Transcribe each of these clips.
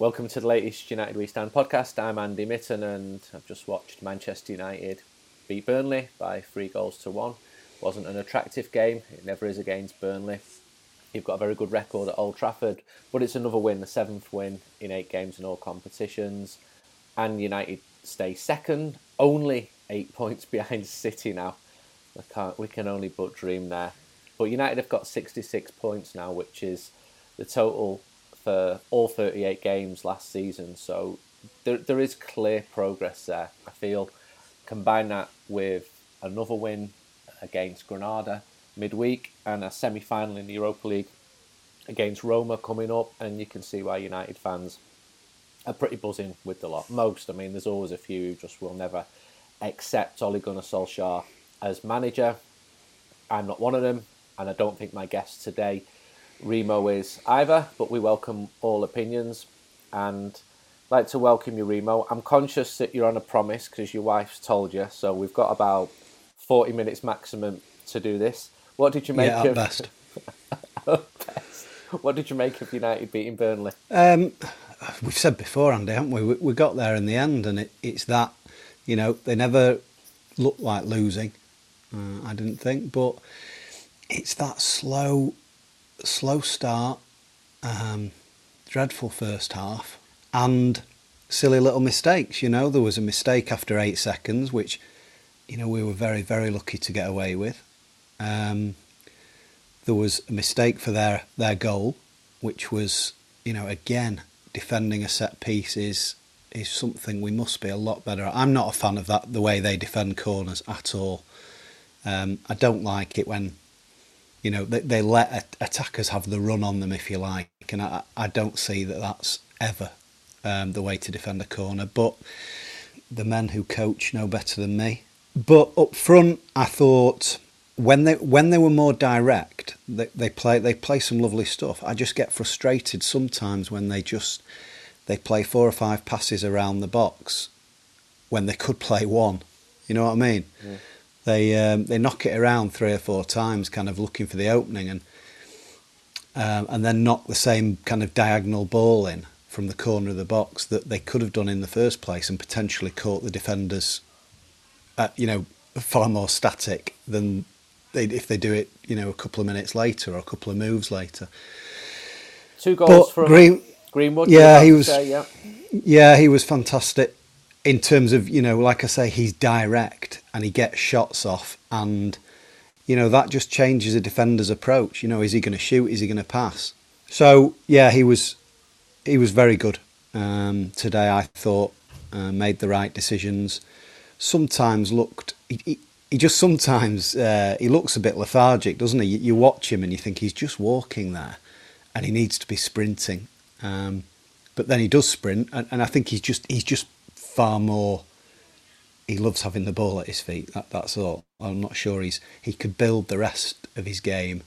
Welcome to the latest United We Stand podcast. I'm Andy Mitten and I've just watched Manchester United beat Burnley by three goals to one. Wasn't an attractive game, it never is against Burnley. You've got a very good record at Old Trafford, but it's another win, the seventh win in eight games in all competitions. And United stay second, only eight points behind City now. Can't, we can only but dream there. But United have got 66 points now, which is the total for all 38 games last season. So there, there is clear progress there. I feel combine that with another win against Granada midweek and a semi final in the Europa League against Roma coming up, and you can see why United fans are pretty buzzing with the lot. Most, I mean, there's always a few who just will never accept Ole Gunnar Solskjaer as manager. I'm not one of them, and I don't think my guest today Remo is either, but we welcome all opinions and like to welcome you, Remo. I'm conscious that you're on a promise because your wife's told you, so we've got about 40 minutes maximum to do this. What did you make yeah, of best. best. What did you make of United beating Burnley? Um, we've said before, Andy, haven't we? we? We got there in the end, and it, it's that you know they never looked like losing. Uh, I didn't think, but it's that slow slow start, um, dreadful first half, and silly little mistakes. You know, there was a mistake after eight seconds, which, you know, we were very, very lucky to get away with. Um, there was a mistake for their, their goal, which was, you know, again, defending a set piece is, is something we must be a lot better at. I'm not a fan of that, the way they defend corners at all. Um, I don't like it when you know, they, they let attackers have the run on them, if you like, and I, I don't see that that's ever um, the way to defend a corner. But the men who coach know better than me. But up front, I thought when they when they were more direct, they, they play they play some lovely stuff. I just get frustrated sometimes when they just they play four or five passes around the box when they could play one. You know what I mean? Yeah they um, they knock it around three or four times, kind of looking for the opening, and um, and then knock the same kind of diagonal ball in from the corner of the box that they could have done in the first place, and potentially caught the defenders, at, you know, far more static than they if they do it, you know, a couple of minutes later or a couple of moves later. Two goals for Green, Greenwood. Yeah, he was. Say, yeah. yeah, he was fantastic in terms of you know, like I say, he's direct and he gets shots off, and you know that just changes a defender's approach. You know, is he going to shoot? Is he going to pass? So yeah, he was he was very good um, today. I thought uh, made the right decisions. Sometimes looked he, he, he just sometimes uh, he looks a bit lethargic, doesn't he? You, you, watch him and you think he's just walking there, and he needs to be sprinting. Um, but then he does sprint, and, and I think he's just he's just far more. He loves having the ball at his feet. That, that's all. I'm not sure he's he could build the rest of his game.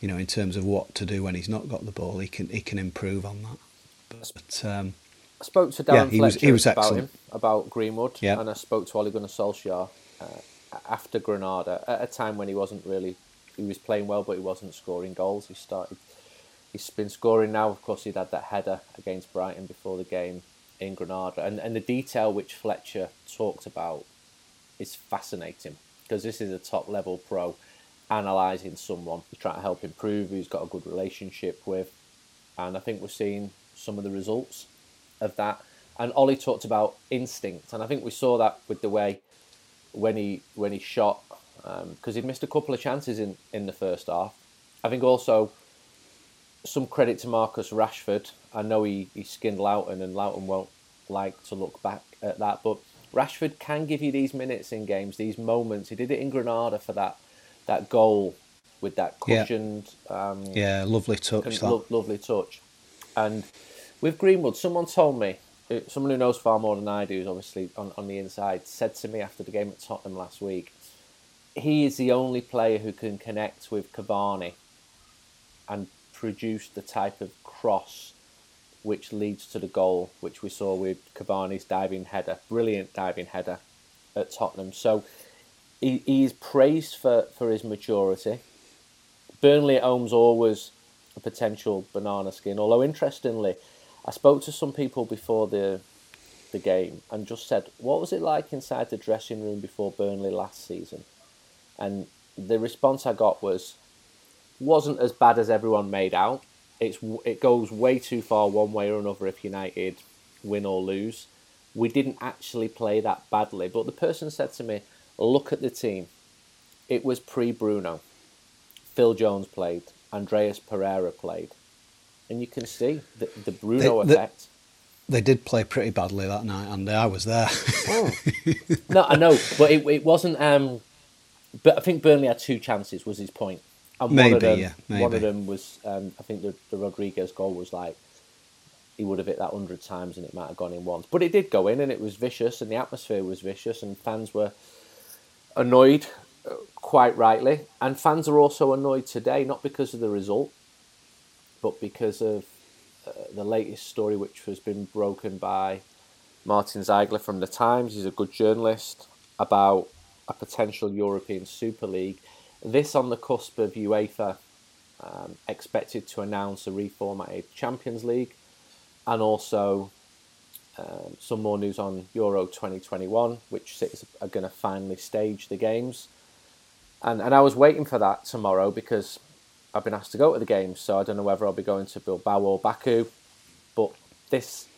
You know, in terms of what to do when he's not got the ball, he can he can improve on that. But um, I spoke to Darren yeah, he was, he was about him about Greenwood, yeah. and I spoke to Ole Gunnar Solskjaer uh, after Granada at a time when he wasn't really he was playing well, but he wasn't scoring goals. He started. He's been scoring now. Of course, he'd had that header against Brighton before the game in Granada, and and the detail which Fletcher talked about is fascinating because this is a top level pro analysing someone trying to help improve, who's got a good relationship with, and I think we're seeing some of the results of that. And Ole talked about instinct, and I think we saw that with the way when he when he shot because um, he'd missed a couple of chances in, in the first half. I think also some credit to Marcus Rashford. I know he, he skinned Lowton, and Lowton won't like to look back at that, but Rashford can give you these minutes in games, these moments. He did it in Granada for that that goal with that cushioned. Yeah, um, yeah lovely touch. Lo- lovely touch. And with Greenwood, someone told me, uh, someone who knows far more than I do, is obviously on, on the inside, said to me after the game at Tottenham last week, he is the only player who can connect with Cavani and produce the type of cross which leads to the goal, which we saw with Cavani's diving header, brilliant diving header at Tottenham. So he, he's praised for, for his maturity. Burnley at home's always a potential banana skin, although interestingly, I spoke to some people before the the game and just said, "What was it like inside the dressing room before Burnley last season?" And the response I got was, "Wasn't as bad as everyone made out. It's it goes way too far one way or another if United win or lose. We didn't actually play that badly." But the person said to me, "Look at the team. It was pre Bruno. Phil Jones played. Andreas Pereira played." And you can see the, the Bruno the, effect they did play pretty badly that night, and I was there. oh. No, I know, but it, it wasn't. Um, but I think Burnley had two chances. Was his point, and maybe, one of them, yeah, maybe. one of them was. Um, I think the, the Rodriguez goal was like he would have hit that hundred times, and it might have gone in once. But it did go in, and it was vicious, and the atmosphere was vicious, and fans were annoyed, uh, quite rightly, and fans are also annoyed today, not because of the result, but because of uh, the latest story, which has been broken by Martin Ziegler from the Times. He's a good journalist about a potential European Super League. This on the cusp of UEFA um, expected to announce a reformatted Champions League, and also um, some more news on Euro 2021, which cities are going to finally stage the games. And and I was waiting for that tomorrow because I've been asked to go to the games, so I don't know whether I'll be going to Bilbao or Baku. But this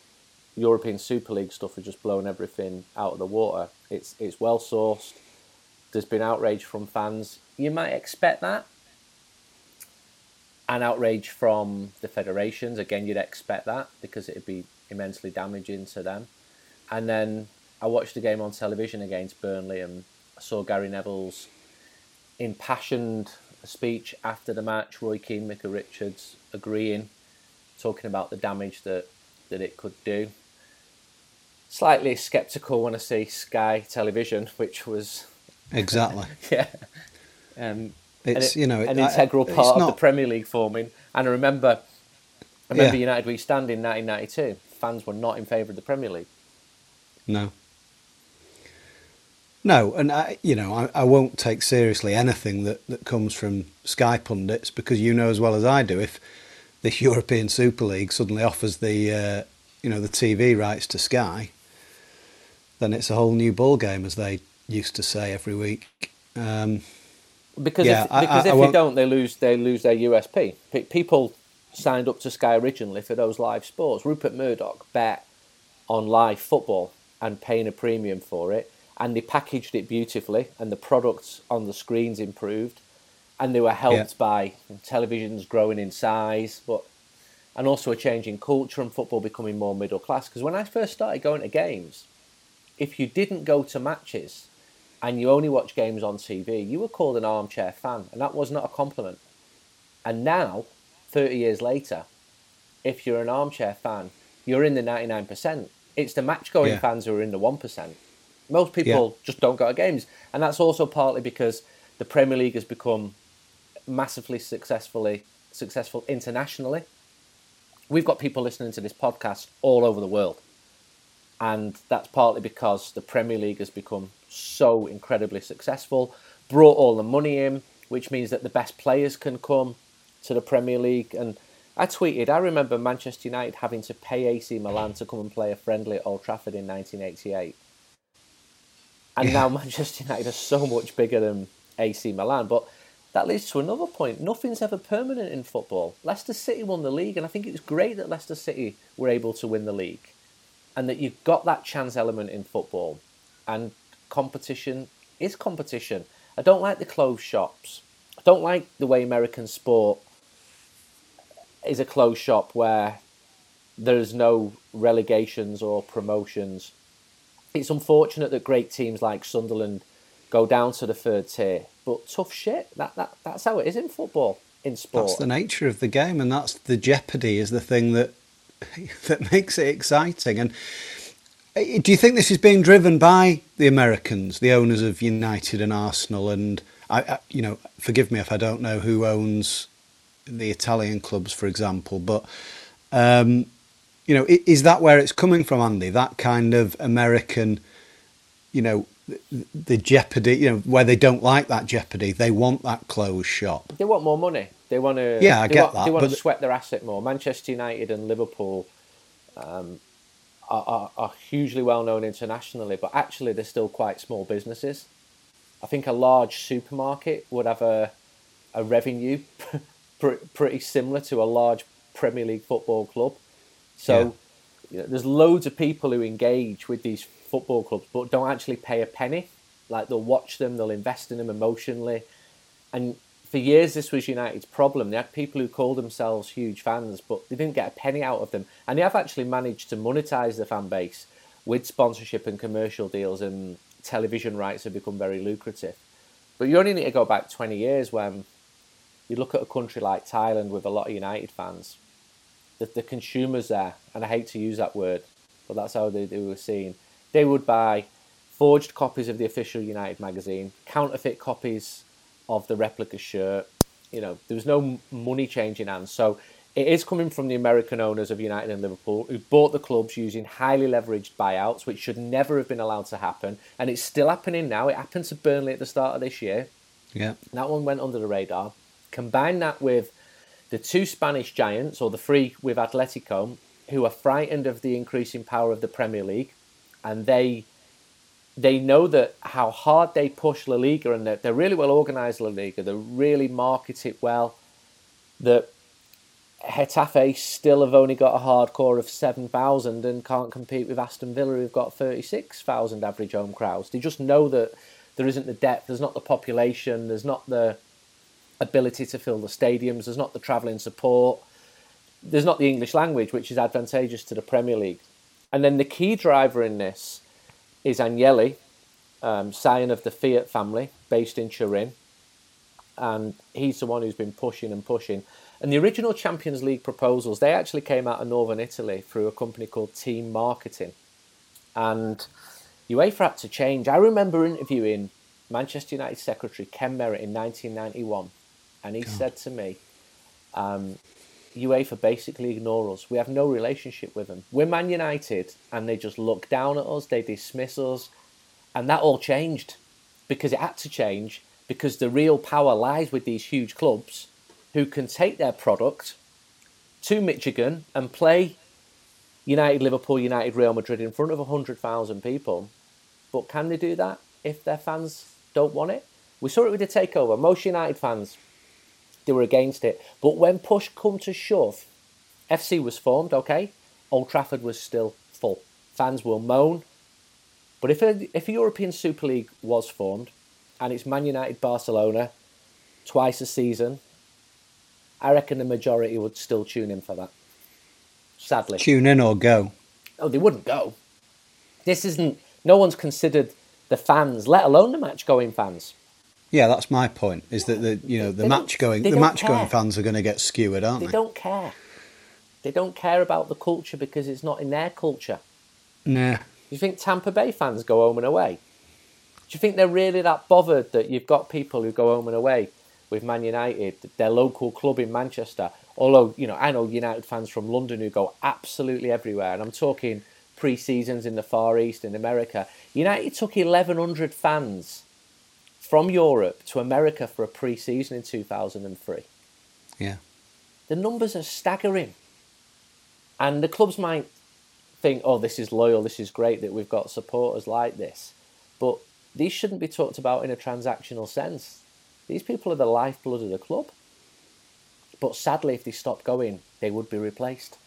European Super League stuff has just blown everything out of the water. It's it's well sourced. There's been outrage from fans. You might expect that. An outrage from the federations. Again, you'd expect that because it'd be immensely damaging to them. And then I watched the game on television against Burnley and I saw Gary Neville's impassioned speech after the match, Roy Keane, Micah Richards agreeing, talking about the damage that, that it could do. Slightly sceptical when I see Sky Television, which was exactly yeah, um, it's an, you know an it, integral I, part of the Premier League forming. And I remember, I remember Yeah. United we stand in 1992. Fans were not in favour of the Premier League. No. No, and I, you know, I, I won't take seriously anything that, that comes from Sky pundits because you know as well as I do if this European Super League suddenly offers the, uh, you know, the TV rights to Sky, then it's a whole new ball game, as they used to say every week. Um, Because Yeah, if, I- because I- I if you won't- don't, they lose they lose their USP. People signed up to Sky originally for those live sports. Rupert Murdoch bet on live football and paying a premium for it, and they packaged it beautifully, and the products on the screens improved, and they were helped Yeah. by televisions growing in size, but and also a change in culture and football becoming more middle class. Because when I first started going to games, if you didn't go to matches and you only watch games on TV, you were called an armchair fan, and that was not a compliment. And now, 30 years later, if you're an armchair fan, you're in the 99%. It's the match going Yeah. fans who are in the 1%. Most people just don't go to games. And that's also partly because the Premier League has become massively successfully successful internationally. We've got people listening to this podcast all over the world and that's partly because the Premier League has become so incredibly successful, brought all the money in, which means that the best players can come to the Premier League. And I tweeted, I remember Manchester United having to pay AC Milan to come and play a friendly at Old Trafford in 1988. And Yeah. now Manchester United are so much bigger than AC Milan. But that leads to another point. Nothing's ever permanent in football. Leicester City won the league, and I think it was great that Leicester City were able to win the league and that you've got that chance element in football and competition is competition. I don't like the closed shops. I don't like the way American sport is a closed shop where there's no relegations or promotions. It's unfortunate that great teams like Sunderland go down to the third tier, but tough shit. That, that that's how it is in football, in sport. that's the nature of the game, and that's the jeopardy is the thing that that makes it exciting. And do you think this is being driven by the Americans, the owners of United and Arsenal? And I, I you know, forgive me if I don't know who owns the Italian clubs, for example, but um, you know, is that where it's coming from, Andy? That kind of American, you know, the, the jeopardy, you know, where they don't like that jeopardy, they want that closed shop. They want more money. They want to. Yeah, I they get want, that, They want to sweat their asset more. Manchester United and Liverpool um, are, are, are hugely well known internationally, but actually they're still quite small businesses. I think a large supermarket would have a, a revenue pretty similar to a large Premier League football club. So yeah. you know, there's loads of people who engage with these football clubs, but don't actually pay a penny. Like they'll watch them, they'll invest in them emotionally, and for years this was United's problem. They had people who called themselves huge fans, but they didn't get a penny out of them, and they have actually managed to monetize the fan base with sponsorship and commercial deals, and television rights have become very lucrative. But you only need to go back 20 years when you look at a country like Thailand with a lot of United fans, the, the consumers there, and I hate to use that word, but that's how they, they were seen. They would buy forged copies of the official United magazine, counterfeit copies of the replica shirt. You know, there was no money changing hands. So it is coming from the American owners of United and Liverpool who bought the clubs using highly leveraged buyouts, which should never have been allowed to happen. And it's still happening now. It happened to Burnley at the start of this year. Yeah. That one went under the radar. Combine that with the two Spanish giants, or the three with Atletico, who are frightened of the increasing power of the Premier League, and they they know that how hard they push La Liga, and they're, they're really well organised La Liga. They really market it well. That Getafe still have only got a hardcore of 7,000 and can't compete with Aston Villa, who've got 36,000 average home crowds. They just know that there isn't the depth, there's not the population, there's not the ability to fill the stadiums. There's not the travelling support. There's not the English language, which is advantageous to the Premier League. And then the key driver in this is Agnelli, um, scion of the Fiat family, based in Turin. And he's the one who's been pushing and pushing. And the original Champions League proposals, they actually came out of Northern Italy through a company called Team Marketing. And UEFA had to change. I remember interviewing Manchester United secretary Ken Merrett in 1991 and he God. said to me, um, UEFA basically ignore us. We have no relationship with them. We're Man United, and they just look down at us. They dismiss us, and that all changed because it had to change because the real power lies with these huge clubs who can take their product to Michigan and play United, Liverpool, United, Real Madrid in front of 100,000 people. But can they do that if their fans don't want it? We saw it with the takeover. Most United fans they were against it. But when push come to shove, FC was formed, okay? Old Trafford was still full. Fans will moan. But if a, if a European Super League was formed and it's Man United Barcelona twice a season, I reckon the majority would still tune in for that. Sadly. Tune in or go? Oh, they wouldn't go. This isn't, no one's considered the fans, let alone the match going fans. Yeah, that's my point. Is that the you know the match going the match going fans are going to get skewered, aren't they? They don't care. They don't care about the culture because it's not in their culture. Nah. You think Tampa Bay fans go home and away? Do you think they're really that bothered that you've got people who go home and away with Man United, their local club in Manchester? Although you know, I know United fans from London who go absolutely everywhere, and I'm talking pre-seasons in the Far East in America. United took 1,100 fans from Europe to America for a pre-season in 2003. Yeah. The numbers are staggering. And the clubs might think, oh, this is loyal, this is great that we've got supporters like this. But these shouldn't be talked about in a transactional sense. These people are the lifeblood of the club. But sadly, if they stopped going, they would be replaced.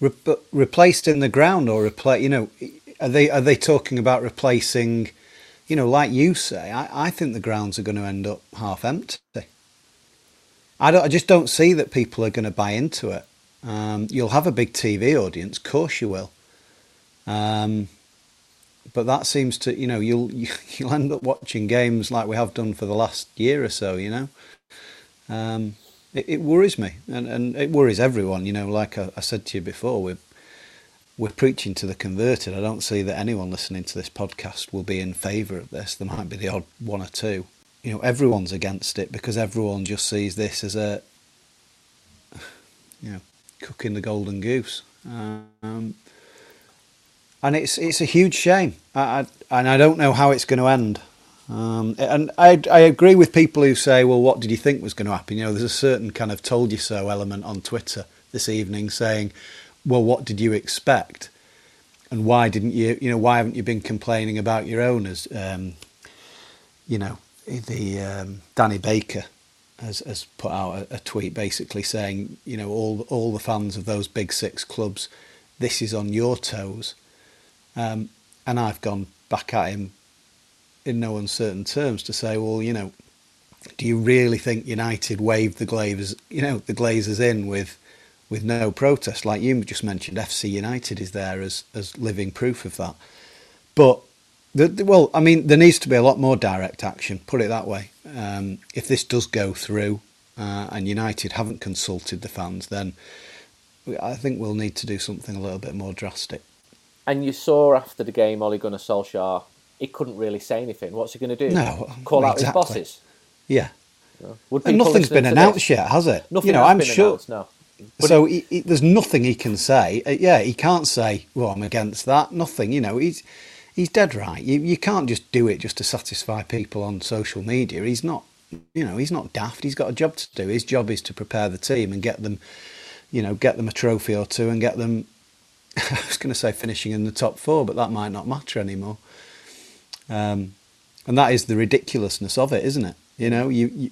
Re- replaced in the ground, or replace? You know, are they are they talking about replacing you know, like you say, I, I think the grounds are going to end up half empty. I don't. I just don't see that people are going to buy into it. Um, you'll have a big TV audience, of course you will. Um, but that seems to, you know, you'll you'll end up watching games like we have done for the last year or so. You know, um, it, it, worries me, and, and it worries everyone. You know, like I, I said to you before, we're we're preaching to the converted. I don't see that anyone listening to this podcast will be in favour of this. There might be the odd one or two. You know, everyone's against it because everyone just sees this as a, you know, cooking the golden goose. Um, and it's it's a huge shame. I, I, and I don't know how it's going to end. Um, and I, I agree with people who say, well, what did you think was going to happen? You know, there's a certain kind of told you so element on Twitter this evening saying, "Well, what did you expect?" And why didn't you? You know, why haven't you been complaining about your owners? Um, you know, the um, Danny Baker has, has put out a, a, tweet basically saying, you know, all all the fans of those big six clubs, this is on your toes. Um, and I've gone back at him in no uncertain terms to say, well, you know, do you really think United waved the Glazers, you know, the Glazers in with with no protest? Like you just mentioned, FC United is there as as living proof of that. But the, the, well, I mean, there needs to be a lot more direct action. Put it that way. Um, if this does go through uh, and United haven't consulted the fans, then I think we'll need to do something a little bit more drastic. And you saw after the game, Ole Gunnar Solskjaer, he couldn't really say anything. What's he going to do? No, call exactly. out his bosses. Yeah. and nothing's been announced this? yet, has it? Nothing you know, I'm sure. Announced, no. But so he, he, there's nothing he can say. Uh, yeah, he can't say, "Well, I'm against that." Nothing. You know, he's he's dead right. You you can't just do it just to satisfy people on social media. He's not. You know, he's not daft. He's got a job to do. His job is to prepare the team and get them, you know, get them a trophy or two and get them. I was going to say finishing in the top four, but that might not matter anymore. Um, and that is the ridiculousness of it, isn't it? You know, you, you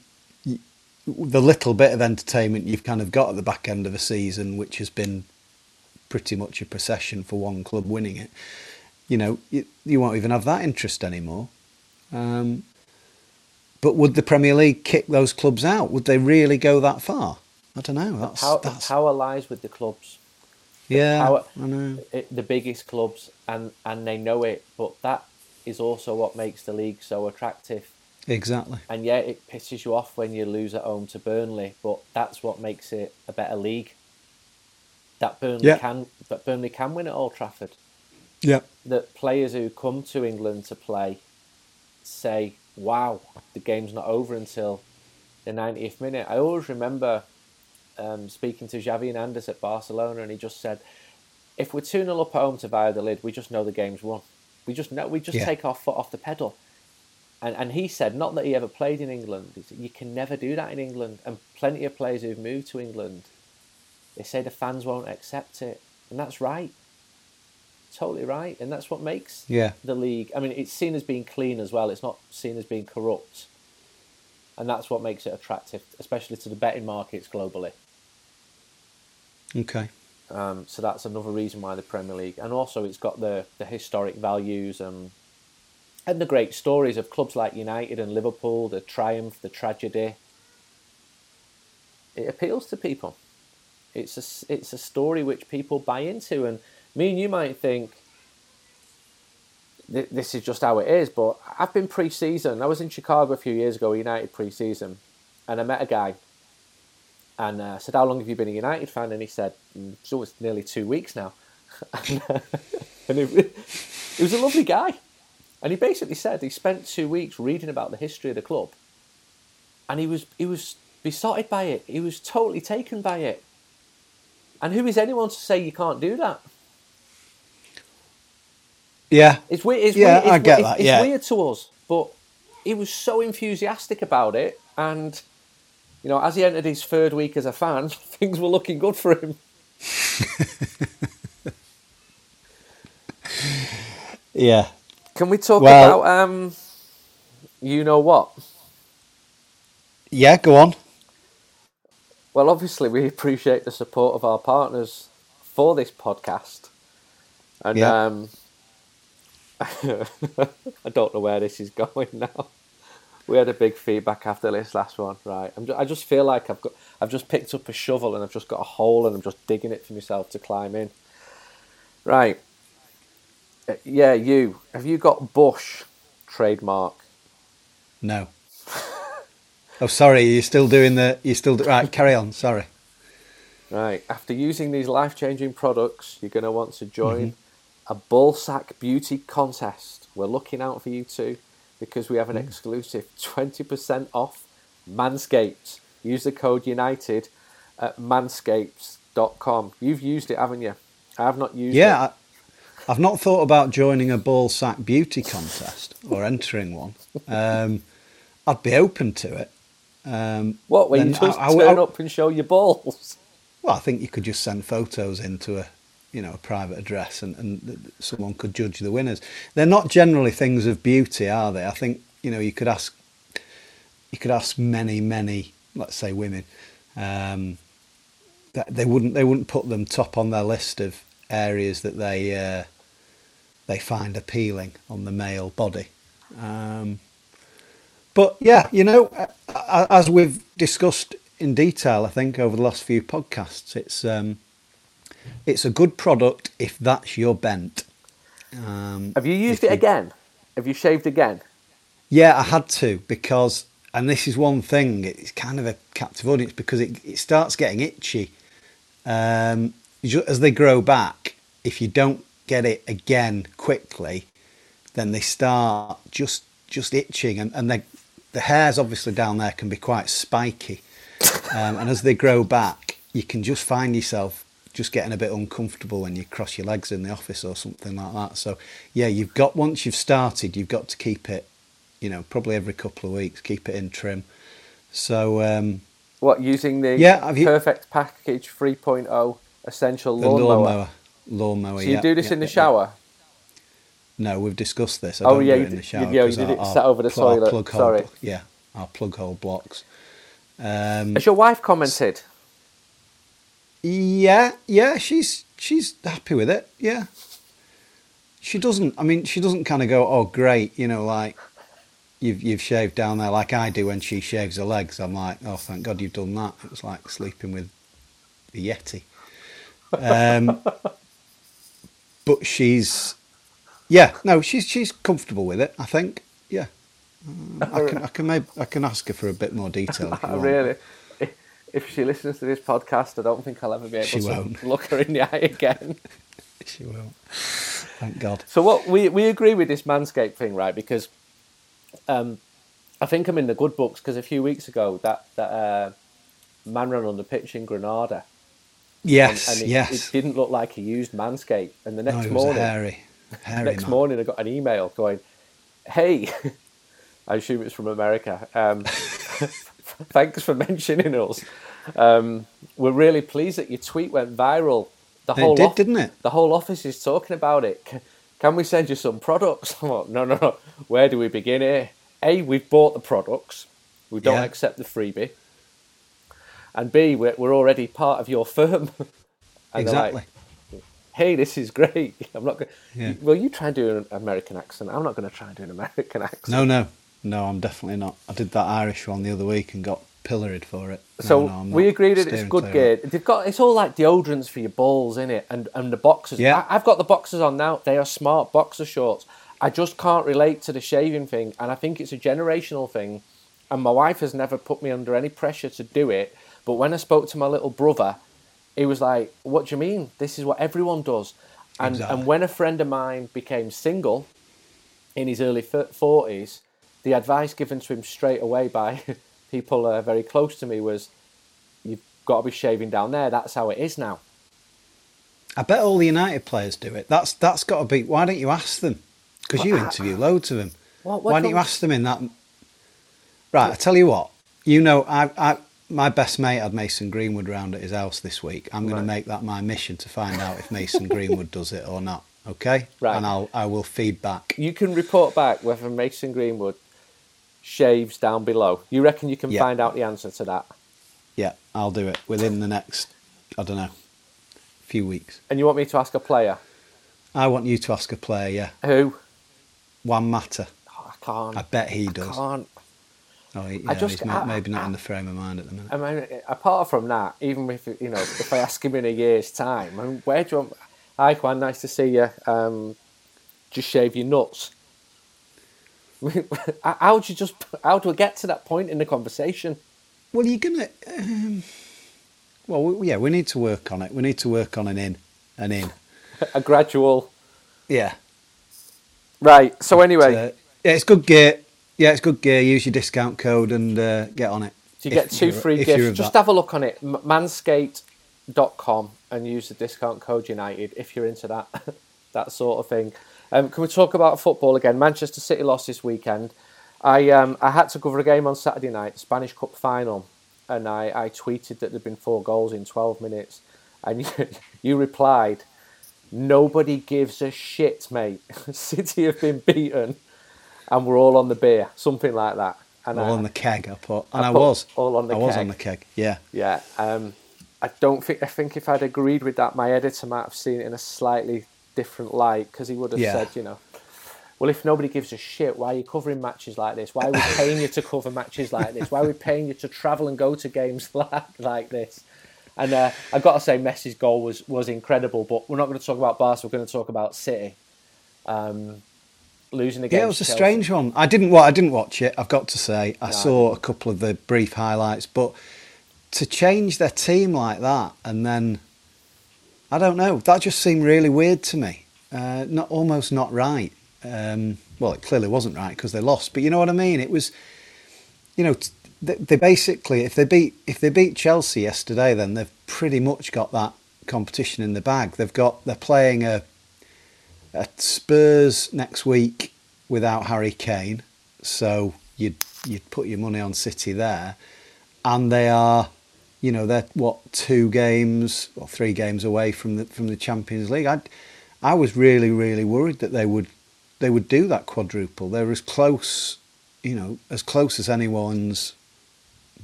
the little bit of entertainment you've kind of got at the back end of a season, which has been pretty much a procession for one club winning it, you know, you, you won't even have that interest anymore. Um, but would the Premier League kick those clubs out? Would they really go that far? I don't know. That's, the, power, that's... the power lies with the clubs. Yeah, the power, I know. It, the biggest clubs, and, and they know it, but that is also what makes the league so attractive Exactly. And yeah, it pisses you off when you lose at home to Burnley, but that's what makes it a better league. That Burnley yeah. can, that Burnley can win at Old Trafford. Yeah. That players who come to England to play say, "Wow, the game's not over until the 90th minute." I always remember um, speaking to Xavi Hernandez at Barcelona, and he just said, "If we're two 0 up at home to Valladolid, we just know the game's won. We just know we just yeah. take our foot off the pedal." And, and he said, not that he ever played in England, said, you can never do that in England. And plenty of players who've moved to England, they say the fans won't accept it. And that's right. Totally right. And that's what makes yeah. the league. I mean, it's seen as being clean as well, it's not seen as being corrupt. And that's what makes it attractive, especially to the betting markets globally. Okay. Um, so that's another reason why the Premier League, and also it's got the, the historic values and and the great stories of clubs like United and Liverpool, the triumph, the tragedy. It appeals to people. It's a, it's a story which people buy into. And me and you might think this is just how it is, but I've been pre season. I was in Chicago a few years ago, United pre season, and I met a guy and uh, said, How long have you been a United fan? And he said, It's almost nearly two weeks now. and, uh, it, it was a lovely guy. And he basically said he spent two weeks reading about the history of the club, and he was he was besotted by it. He was totally taken by it. And who is anyone to say you can't do that? Yeah, it's weird. It's yeah, weird. It's, I get it's, that. It's yeah. weird to us, but he was so enthusiastic about it, and you know, as he entered his third week as a fan, things were looking good for him. yeah, can we talk well, about um, you know what? Yeah, go on. Well, obviously, we appreciate the support of our partners for this podcast, and yeah. um, I don't know where this is going now. We had a big feedback after this last one, right? Just, i just feel like I've got, I've just picked up a shovel and I've just got a hole and I'm just digging it for myself to climb in. Right, yeah, you. Have you got Bush trademark? No. oh, sorry. You're still doing the. You're still right. Carry on. Sorry. Right. After using these life-changing products, you're going to want to join mm-hmm. a ballsack beauty contest. We're looking out for you too, because we have an mm. exclusive 20% off Manscaped. Use the code United at manscaped.com. You've used it, haven't you? I have not used yeah, it. I've not thought about joining a ball sack beauty contest or entering one. Um, I'd be open to it. Um, what, when you just I, I, turn I, up and show your balls? Well, I think you could just send photos into a, you know, a private address, and, and someone could judge the winners. They're not generally things of beauty, are they? I think you know you could ask, you could ask many, many, let's say women, um, that they wouldn't they wouldn't put them top on their list of areas that they uh, they find appealing on the male body. Um, but yeah, you know, as we've discussed in detail, I think over the last few podcasts, it's um, it's a good product if that's your bent. Um, Have you used it you, again? Have you shaved again? Yeah, I had to because, and this is one thing. It's kind of a captive audience because it it starts getting itchy um, as they grow back. If you don't get it again quickly, then they start just just itching, and and they the hairs obviously down there can be quite spiky, um, and as they grow back, you can just find yourself just getting a bit uncomfortable when you cross your legs in the office or something like that. So yeah, you've got once you've started, you've got to keep it, you know, probably every couple of weeks, keep it in trim. So um, what using the yeah, you, perfect package 3.0 essential lawnmower? Lawnmower, lawnmower. So you yeah, do this yeah, in the shower. No, we've discussed this. I oh yeah, you, did, yeah, you did it set over the pl- toilet. Plug Sorry. Hole, yeah, our plug hole blocks. Um, Has your wife commented? Yeah, yeah, she's she's happy with it. Yeah, she doesn't. I mean, she doesn't kind of go, "Oh, great," you know, like you've you've shaved down there, like I do when she shaves her legs. I'm like, "Oh, thank God you've done that." It was like sleeping with the yeti. Um, but she's yeah, no, she's she's comfortable with it. I think. Yeah, um, I can I can maybe I can ask her for a bit more detail. really, if she listens to this podcast, I don't think I'll ever be able she to won't. look her in the eye again. she won't. Thank God. So what we we agree with this manscape thing, right? Because um, I think I'm in the good books because a few weeks ago that that uh, man ran on the pitch in Granada. Yes, and, and it, yes. It didn't look like he used Manscaped, and the next no, morning, hairy. Hairy Next man. morning, I got an email going, "Hey, I assume it's from America. Um, thanks for mentioning us. Um, we're really pleased that your tweet went viral. The whole did, off- didn't it? The whole office is talking about it. Can, can we send you some products? Like, no, no, no. Where do we begin here? A, we've bought the products. We don't yeah. accept the freebie. And B, we're, we're already part of your firm. exactly. Like, hey, this is great. I'm not going. Yeah. Well, you try and do an American accent. I'm not going to try and do an American accent. No, no, no. I'm definitely not. I did that Irish one the other week and got pilloried for it. So no, we agreed that it's good gear. They've got it's all like deodorants for your balls in it, and and the boxers. Yeah. I, I've got the boxers on now. They are smart boxer shorts. I just can't relate to the shaving thing, and I think it's a generational thing. And my wife has never put me under any pressure to do it. But when I spoke to my little brother, he was like, "What do you mean? This is what everyone does." And exactly. and when a friend of mine became single in his early forties, the advice given to him straight away by people uh, very close to me was, "You've got to be shaving down there. That's how it is now." I bet all the United players do it. That's that's got to be. Why don't you ask them? Because you interview loads of them. What, what why don't you ask them in that? Right, I tell you what. You know, I, I my best mate had Mason Greenwood round at his house this week. I'm going right. to make that my mission to find out if Mason Greenwood does it or not. Okay, right, and I'll I will feed back. You can report back whether Mason Greenwood shaves down below. You reckon you can yeah. find out the answer to that? Yeah, I'll do it within the next I don't know few weeks. And you want me to ask a player? I want you to ask a player. Yeah. Who? Juan Mata. Oh, I can't. I bet he does. I can't. Oh, yeah, I just, not, I, maybe not I, in the frame of mind at the minute. I mean, apart from that, even if you know, if I ask him in a year's time, I mean, where do you want? Hi, Juan, nice to see you. Um, just shave your nuts. how do you just? How do we get to that point in the conversation? Well, you're gonna. Um, well, we, yeah, we need to work on it. We need to work on an in, an in, a gradual. Yeah. Right. So anyway, uh, yeah, it's good gear. Yeah, it's good gear. Use your discount code and uh, get on it. So you get two free gifts. Just that. have a look on it, manscaped.com, and use the discount code United if you're into that that sort of thing. Um, can we talk about football again? Manchester City lost this weekend. I um, I had to cover a game on Saturday night, Spanish Cup final, and I, I tweeted that there'd been four goals in 12 minutes, and you, you replied, "Nobody gives a shit, mate. City have been beaten, and we're all on the beer, something like that." And all I, on the keg, I put, and I I, was all on the I was keg. on the keg. Yeah, Yeah, um, I don't think I think if I'd agreed with that, my editor might have seen it in a slightly different light because he would have Yeah. said, you know, well, if nobody gives a shit, why are you covering matches like this? Why are we paying you to cover matches like this? Why are we paying you to travel and go to games like like this? And uh, I've got to say, Messi's goal was was incredible. But we're not going to talk about Barca. We're going to talk about City. Um, losing against yeah, it was a Chelsea. strange one. I didn't. Well, I didn't watch it. I've got to say, I No. saw a couple of the brief highlights, but to change their team like that and then I don't know. That just seemed really weird to me. Uh, not almost not right. Um, well, it clearly wasn't right because they lost. But you know what I mean. It was, you know, they basically if they beat if they beat Chelsea yesterday, then they've pretty much got that competition in the bag. They've got they're playing a, a Spurs next week without Harry Kane, so you'd you'd put your money on City there, and they are you know they're what two games or three games away from the from the Champions League. I I was really really worried that they would they would do that quadruple. They're as close, you know, as close as anyone's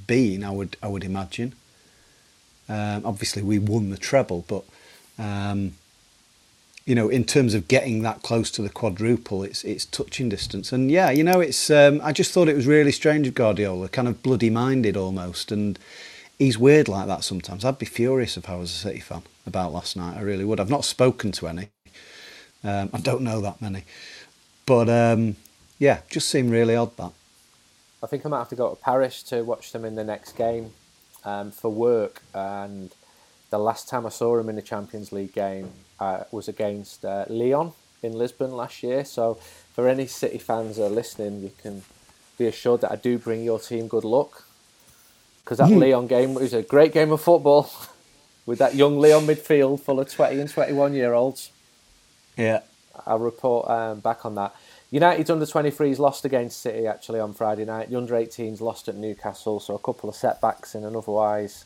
been. I would I would imagine. Um, obviously, we won the treble, but um, you know, in terms of getting that close to the quadruple, it's it's touching distance. And yeah, you know, it's um, I just thought it was really strange of Guardiola, kind of bloody minded almost, and he's weird like that sometimes. I'd be furious if I was a City fan about last night. I really would. I've not spoken to any. Um, I don't know that many, but um, yeah, just seemed really odd that. I think I might have to go to Paris to watch them in the next game um, for work. And the last time I saw him in a Champions League game uh, was against uh, Lyon in Lisbon last year. So for any City fans that are listening, you can be assured that I do bring your team good luck. Because that Lyon game was a great game of football with that young Lyon midfield full of 20 and 21 year olds. Yeah. I'll report um, back on that. United's under 23s lost against City actually on Friday night. The under 18s lost at Newcastle, so a couple of setbacks in an otherwise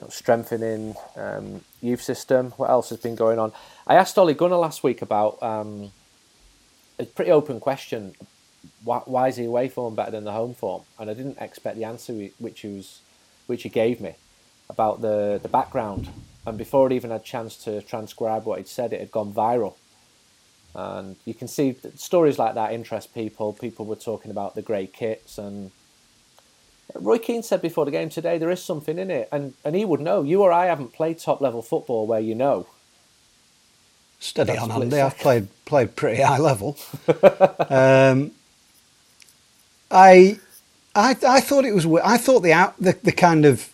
know, strengthening um, youth system. What else has been going on? I asked Ole Gunnar last week about um, a pretty open question. Why, why is he away form better than the home form? And I didn't expect the answer which he was, which he gave me about the the background. And before it even had a chance to transcribe what he'd said, it had gone viral. And you can see stories like that interest people. People were talking about the grey kits, and Roy Keane said before the game today there is something in it, and and he would know. You or I haven't played top level football where you know. Steady That's on, Andy. I've played played pretty high level. um, I, I, I thought it was. I thought the out the, the kind of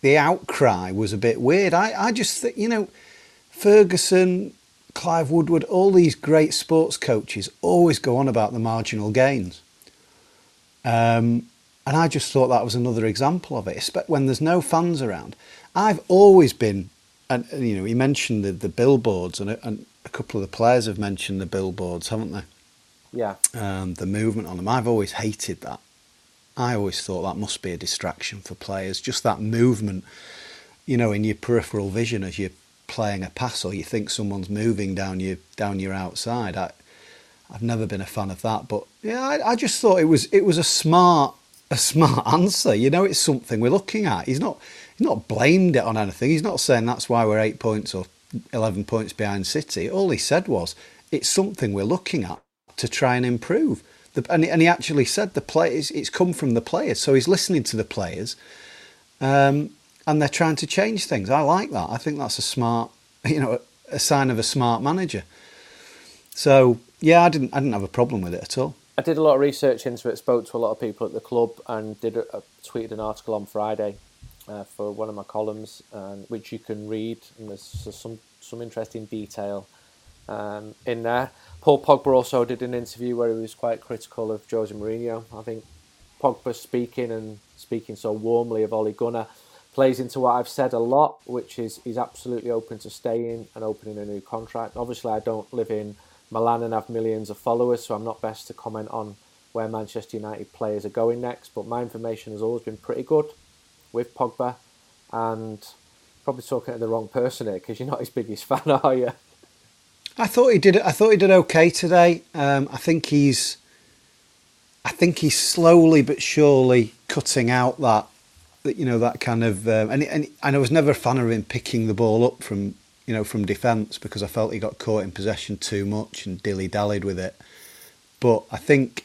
the outcry was a bit weird. I, I just think you know, Ferguson, Clive Woodward, all these great sports coaches always go on about the marginal gains. Um, and I just thought that was another example of it, when there's no fans around. I've always been, and and, you know, he mentioned the, the billboards, and a, and a couple of the players have mentioned the billboards, haven't they? Yeah, Um, the movement on them. I've always hated that. I always thought that must be a distraction for players. Just that movement, you know, in your peripheral vision as you're playing a pass, or you think someone's moving down your down your outside. I, I've never been a fan of that, but yeah, I, I just thought it was it was a smart a smart answer. You know, it's something we're looking at. He's not he's not blamed it on anything. He's not saying that's why we're eight points or eleven points behind City. All he said was it's something we're looking at to try and improve. The, and, he- and he actually said the players it's come from the players, so he's listening to the players, um, and they're trying to change things. I like that. I think that's a smart, you know, a sign of a smart manager. So yeah, I didn't I didn't have a problem with it at all. I did a lot of research into it. Spoke to a lot of people at the club, and did a, a, tweeted an article on Friday uh, for one of my columns, and which you can read. And there's some some interesting detail um, in there. Paul Pogba also did an interview where he was quite critical of Jose Mourinho. I think Pogba speaking and speaking so warmly of Ole Gunnar plays into what I've said a lot, which is he's absolutely open to staying and opening a new contract. Obviously, I don't live in Milan and have millions of followers, so I'm not best to comment on where Manchester United players are going next. But my information has always been pretty good with Pogba, and probably talking to the wrong person here because you're not his biggest fan, are you? I thought he did. I thought he did okay today. Um, I think he's. I think he's slowly but surely cutting out that, that you know, that kind of. Um, and, and and I was never a fan of him picking the ball up from you know from defence because I felt he got caught in possession too much and dilly dallied with it. But I think.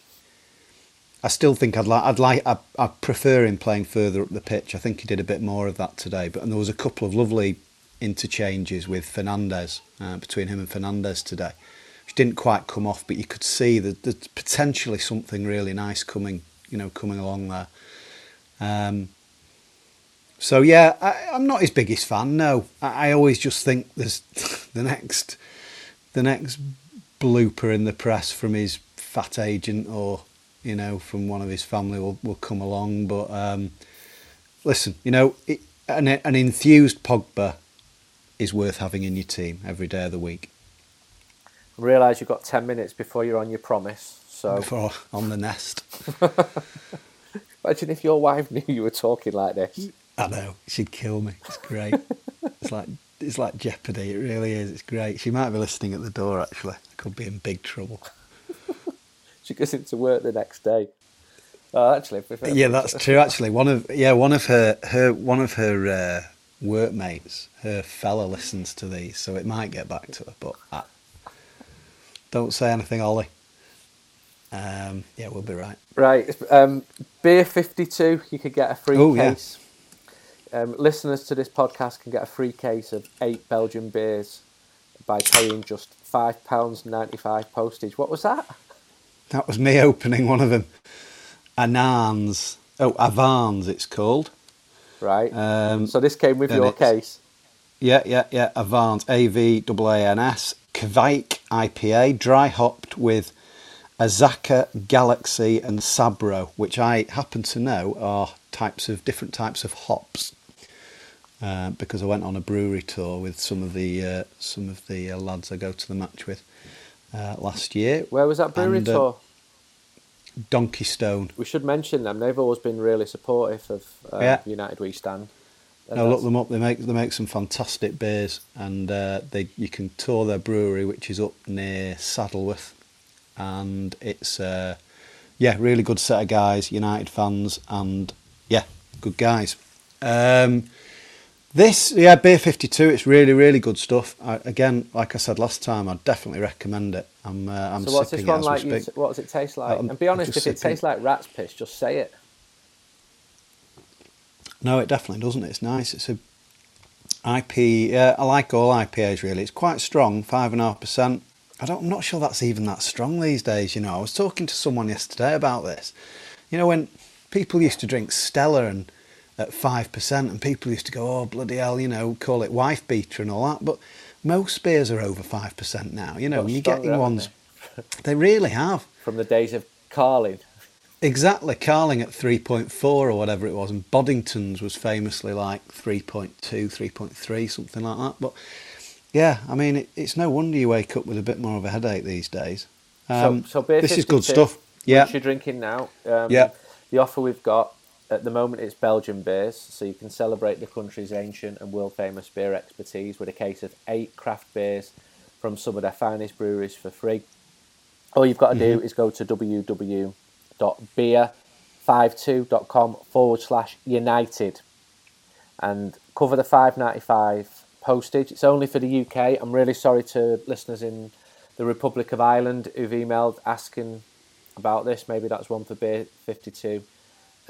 I still think I'd like. I'd like. I, I prefer him playing further up the pitch. I think he did a bit more of that today. But and there was a couple of lovely interchanges with Fernandes uh, between him and Fernandes today, which didn't quite come off, but you could see that there's potentially something really nice coming, you know, coming along there. Um, so yeah, I, am not his biggest fan. No, I, I always just think there's the next, the next blooper in the press from his fat agent or you know from one of his family will, will come along. But um, listen, you know, it, an, an enthused Pogba is worth having in your team every day of the week. Realise you've got 10 minutes before you're on your promise. So Before on the nest. Imagine if your wife knew you were talking like this. I know, she'd kill me. It's great. it's like it's like Jeopardy, it really is. It's great. She might be listening at the door actually. I could be in big trouble. she goes into work the next day. Oh, actually, yeah, that's true. Actually, one of yeah, one of her her one of her uh, workmates, her fella listens to these, so it might get back to her. But I, don't say anything, Ollie. Um, yeah, we'll be right. Right, um, beer fifty two. You could get a free Ooh, case. Yeah. Um, listeners to this podcast can get a free case of eight Belgian beers by paying just five pounds ninety five postage. What was that? That was me opening one of them. Anans. Oh, Avans, it's called. Right. Um, so this came with your case. Yeah, yeah, yeah. Avans, A V A A N S, Kveik IPA, dry hopped with Azacca, Galaxy, and Sabro, which I happen to know are types of different types of hops. Uh, because I went on a brewery tour with some of the uh, some of the uh, lads I go to the match with uh, last year. Where was that brewery and, uh, tour? Donkey Stone. We should mention them. They've always been really supportive of uh, yeah. United We Stand. And no, look them up. They make they make some fantastic beers, and uh, they you can tour their brewery, which is up near Saddleworth, and it's uh, yeah, really good set of guys, United fans, and yeah, good guys. Um, this, yeah, Beer 52, it's really, really good stuff. I, again, like I said last time, I'd definitely recommend it. I'm, uh, I'm so what's this one like? You, what does it taste like? I'm, and be honest, if sipping. it tastes like rat's piss, just say it. No, it definitely doesn't. It's nice. It's a IP. Yeah, I like all IPAs really. It's quite strong, five and a half percent. I don't. I'm not sure that's even that strong these days. You know, I was talking to someone yesterday about this. You know, when people used to drink Stella and at 5%, and people used to go, oh, bloody hell, you know, call it wife beater and all that. But most beers are over 5% now. You know, you're getting ones, they? they really have. From the days of Carling. Exactly, Carling at 3.4 or whatever it was, and Boddington's was famously like 3.2, 3.3, something like that. But yeah, I mean, it, it's no wonder you wake up with a bit more of a headache these days. Um, so, so this is good stuff. Yeah, you're drinking now. Um, yeah, the offer we've got at the moment, it's Belgian beers, so you can celebrate the country's ancient and world famous beer expertise with a case of eight craft beers from some of their finest breweries for free. All you've got to mm-hmm. do is go to www.beer52.com forward slash united and cover the 5.95 postage. It's only for the UK. I'm really sorry to listeners in the Republic of Ireland who've emailed asking about this. Maybe that's one for Beer 52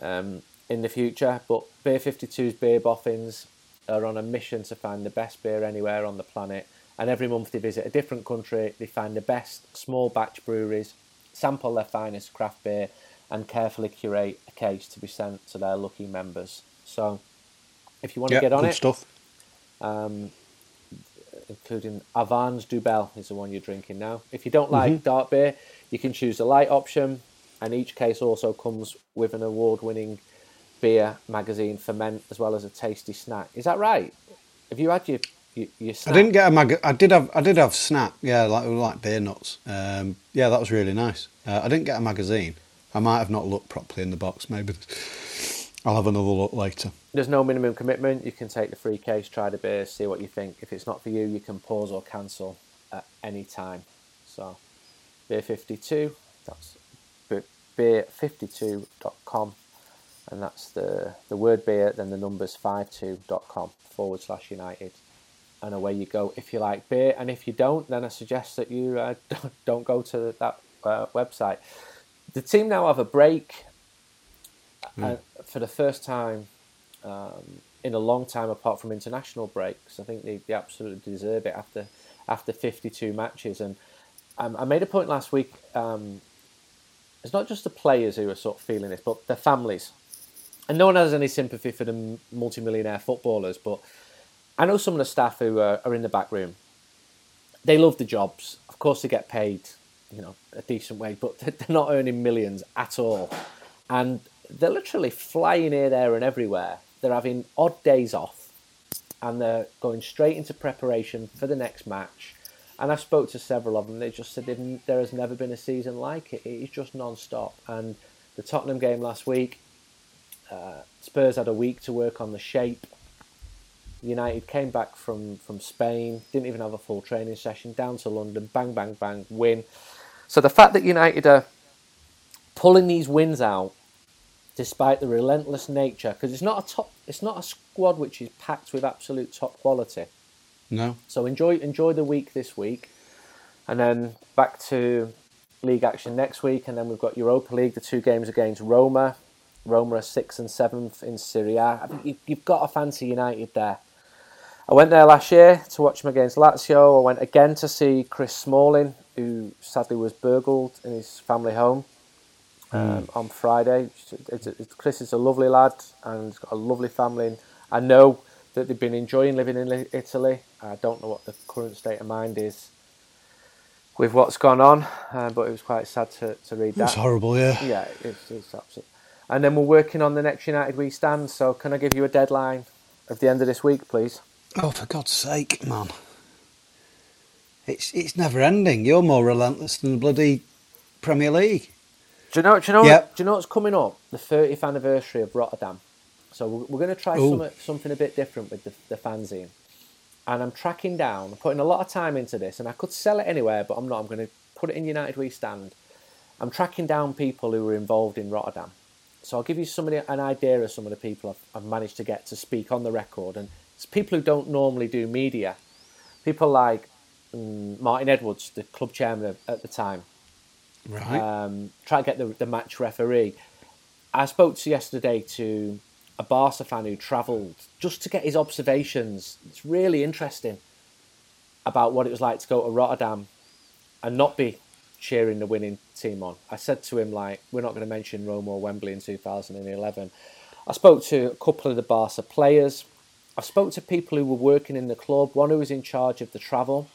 um, in the future. But Beer 52's beer boffins are on a mission to find the best beer anywhere on the planet. And every month they visit a different country, they find the best small batch breweries, sample their finest craft beer, and carefully curate a case to be sent to their lucky members. So, if you want to get on it, stuff. Um, including Avans Dubbel is the one you're drinking now. If you don't like mm-hmm. dark beer, you can choose the light option and each case also comes with an award-winning beer magazine ferment as well as a tasty snack. Is that right? Have you had your your, your snack? I didn't get a mag. I did have I did have snack. Yeah, like like beer nuts. Um, yeah, that was really nice. Uh, I didn't get a magazine. I might have not looked properly in the box. Maybe I'll have another look later. There's no minimum commitment. You can take the free case, try the beer, see what you think. If it's not for you, you can pause or cancel at any time. So, beer 52, that's beer52.com, and that's the, the word beer, then the numbers 52.com forward slash United. And away you go if you like beer, and if you don't, then I suggest that you uh, don't go to that uh, website. The team now have a break mm. for the first time um, in a long time, apart from international breaks. I think they, they absolutely deserve it after after 52 matches. And um, I made a point last week. Um, it's not just the players who are sort of feeling this, but the families. And no one has any sympathy for the multimillionaire footballers, but I know some of the staff who are, are in the back room. They love the jobs. Of course, they get paid, you know, a decent wage, but they're not earning millions at all. And they're literally flying here, there, and everywhere. They're having odd days off, and they're going straight into preparation for the next match. And I spoke to several of them. They just said there has never been a season like it. It's just non-stop. And the Tottenham game last week, uh, Spurs had a week to work on the shape. United came back from, from Spain, didn't even have a full training session, down to London, bang, bang, bang, win. So the fact that United are pulling these wins out despite the relentless nature, because it's not a top, it's not a squad which is packed with absolute top quality. No. So enjoy enjoy the week this week, and then back to league action next week, and then we've got Europa League, the two games against Roma. Roma are sixth and seventh in Serie A. I think you've got a fancy United there. I went there last year to watch them against Lazio. I went again to see Chris Smalling, who sadly was burgled in his family home um, mm. on Friday. It's, it's, Chris is a lovely lad and he's got a lovely family. I know that they've been enjoying living in Italy. I don't know what the current state of mind is with what's gone on, uh, but it was quite sad to, to read that. It's horrible, yeah. Yeah, it's, it's absolutely. And then we're working on the next United We Stand. So can I give you a deadline of the end of this week, please? Oh, for God's sake, man! It's it's never ending. You're more relentless than the bloody Premier League. Do you know? Do you know? Yep. Do you know what's coming up? The 30th anniversary of Rotterdam. So we're, we're going to try some, something a bit different with the, the fanzine. And I'm tracking down, I'm putting a lot of time into this, and I could sell it anywhere, but I'm not. I'm going to put it in United We Stand. I'm tracking down people who were involved in Rotterdam. So I'll give you some the, an idea of some of the people I've, I've, managed to get to speak on the record. And it's people who don't normally do media. People like um, Martin Edwards, the club chairman at the time, Right. Um, try to get the, the match referee. I spoke to yesterday to a Barca fan who travelled just to get his observations. It's really interesting about what it was like to go to Rotterdam and not be cheering the winning team on. I said to him, like, we're not going to mention Rome or Wembley in 2011. I spoke to a couple of the Barca players. I spoke to people who were working in the club, one who was in charge of the travel,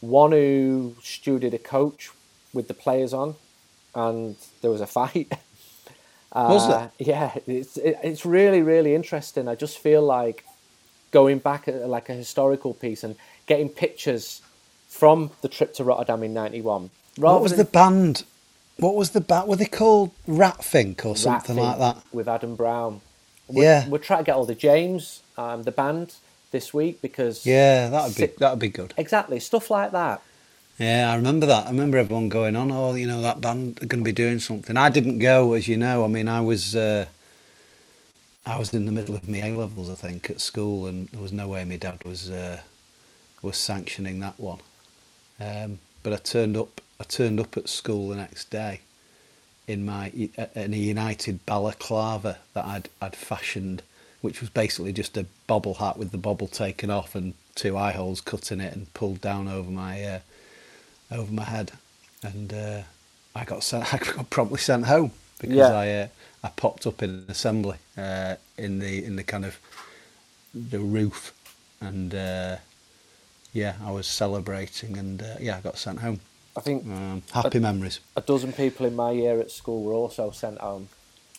one who stewarded a coach with the players on, and there was a fight. Uh, was there? Yeah, it's it, it's really really interesting. I just feel like going back at like a historical piece and getting pictures from the trip to Rotterdam in '91. What was than, the band? What was the band? Were they called Ratfink or something like that? With Adam Brown. We're, yeah, we're trying to get all the James, um, the band, this week because yeah, that'd be that'd be good. Exactly, stuff like that. Yeah, I remember that. I remember everyone going on, oh, you know, that band are going to be doing something. I didn't go, as you know. I mean, I was uh, I was in the middle of my A levels, I think, at school, and there was no way my dad was uh, was sanctioning that one. Um, but I turned up. I turned up at school the next day in my in a United balaclava that I'd I'd fashioned, which was basically just a bobble hat with the bobble taken off and two eye holes cut in it and pulled down over my. Uh, over my head, and uh, I got sent. I got promptly sent home because yeah. I uh, I popped up in an assembly uh, in the in the kind of the roof, and uh, yeah, I was celebrating, and uh, yeah, I got sent home. I think um, happy a, memories. A dozen people in my year at school were also sent home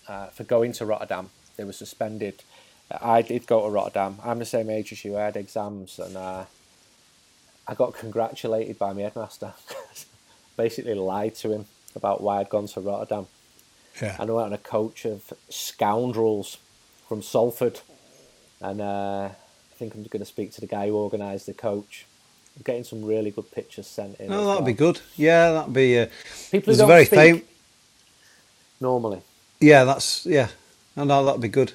uh, for going to Rotterdam. They were suspended. I did go to Rotterdam. I'm the same age as you. I had exams and I got congratulated by my headmaster. Basically lied to him about why I'd gone to Rotterdam. Yeah. and I went on a coach of scoundrels from Salford, and uh, I think I'm going to speak to the guy who organised the coach. I'm getting some really good pictures sent in. As that'd be well. good. good. Yeah, that'd be. Uh, People who don't very speak fam- normally. Yeah, that's yeah. No, that'd be good.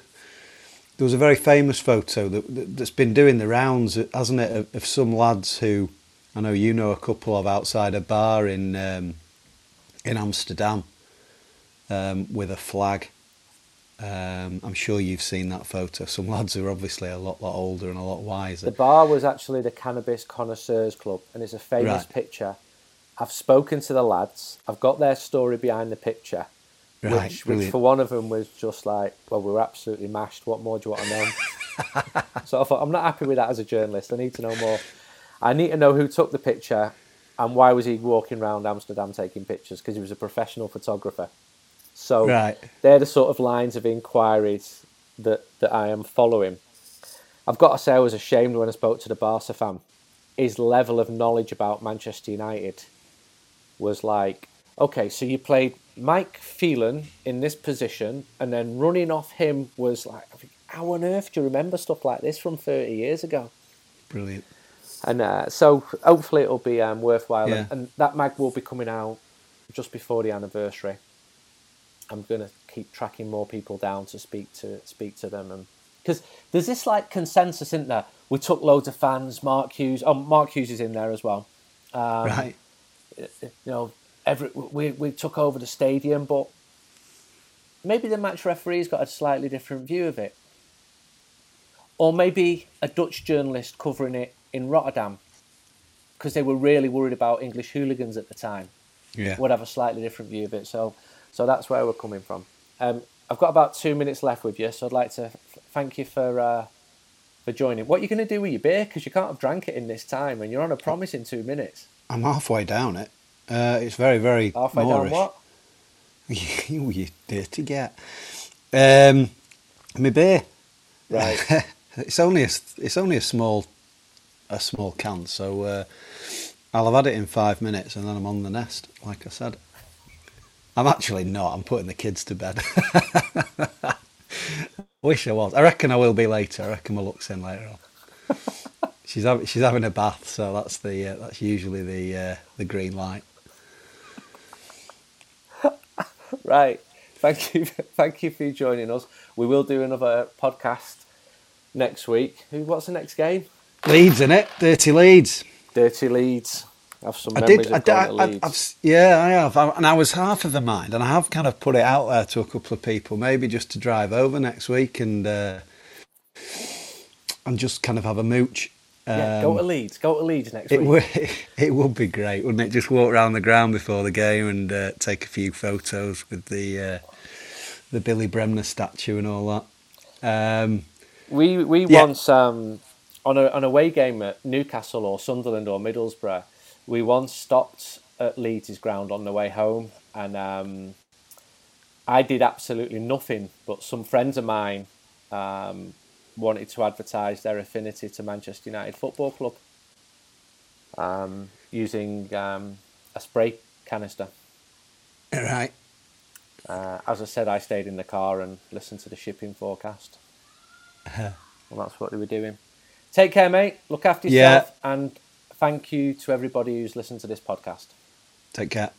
There was a very famous photo that, that that's been doing the rounds, hasn't it, of, of some lads who I know you know a couple of outside a bar in um, in Amsterdam um, with a flag. Um, I'm sure you've seen that photo. Some lads who are obviously a lot, lot older and a lot wiser. The bar was actually the Cannabis Connoisseurs Club, and it's a famous Right. picture. I've spoken to the lads. I've got their story behind the picture, Right, which, which for one of them was just like, well, we're absolutely mashed. What more do you want to know? so I thought, I'm not happy with that as a journalist. I need to know more. I need to know who took the picture and why was he walking around Amsterdam taking pictures? Because he was a professional photographer. So Right. they're the sort of lines of inquiries that, that I am following. I've got to say, I was ashamed when I spoke to the Barca fan. His level of knowledge about Manchester United was like, okay, so you played Mike Phelan in this position, and then running off him was like, how on earth do you remember stuff like this from 30 years ago? Brilliant. And uh, so hopefully it'll be um, worthwhile. Yeah. And, that mag will be coming out just before the anniversary. I'm going to keep tracking more people down to speak to speak to them, and because there's this like consensus, isn't there? We took loads of fans. Mark Hughes, oh, Mark Hughes is in there as well. Um, right. You know, every we we took over the stadium, but maybe the match referee's got a slightly different view of it, or maybe a Dutch journalist covering it in Rotterdam because they were really worried about English hooligans at the time Yeah. would have a slightly different view of it. So, so that's where we're coming from. Um, I've got about two minutes left with you, so I'd like to f- thank you for uh, for joining. What are you going to do with your beer? Because you can't have drank it in this time, and you're on a promise in two minutes. I'm halfway down it. Uh, it's very, very Halfway moreish. down what? you, you dirty get. Um, my beer. Right. it's only a it's only a small a small can, so uh, I'll have had it in five minutes and then I'm on the nest. Like I said, I'm actually not. I'm putting the kids to bed. Wish I was. I reckon I will be later. I reckon my luck's in later on. she's having she's having a bath, so that's the uh, that's usually the uh, the green light. Right. Thank you. Thank you for joining us. We will do another podcast next week. What's the next game? Leeds in it, dirty Leeds. Dirty Leeds. Have some I memories did. I, of going I, Leeds. I, have yeah, I have, I, and I was half of the mind, and I have kind of put it out there to a couple of people, maybe just to drive over next week and uh, and just kind of have a mooch. Yeah, go Um, to Leeds. Go to Leeds next It week. would it would be great, wouldn't it? Just walk around the ground before the game and uh, take a few photos with the uh, the Billy Bremner statue and all that. Um, We we Yeah. once um, on a on a away game at Newcastle or Sunderland or Middlesbrough, we once stopped at Leeds' ground on the way home, and um, I did absolutely nothing. But some friends of mine um, wanted to advertise their affinity to Manchester United Football Club um, using um, a spray canister. right. Uh, as I said, I stayed in the car and listened to the shipping forecast. well, that's what they were doing. Take care, mate. Look after yourself. Yeah. yourself. And thank you to everybody who's listened to this podcast. Take care.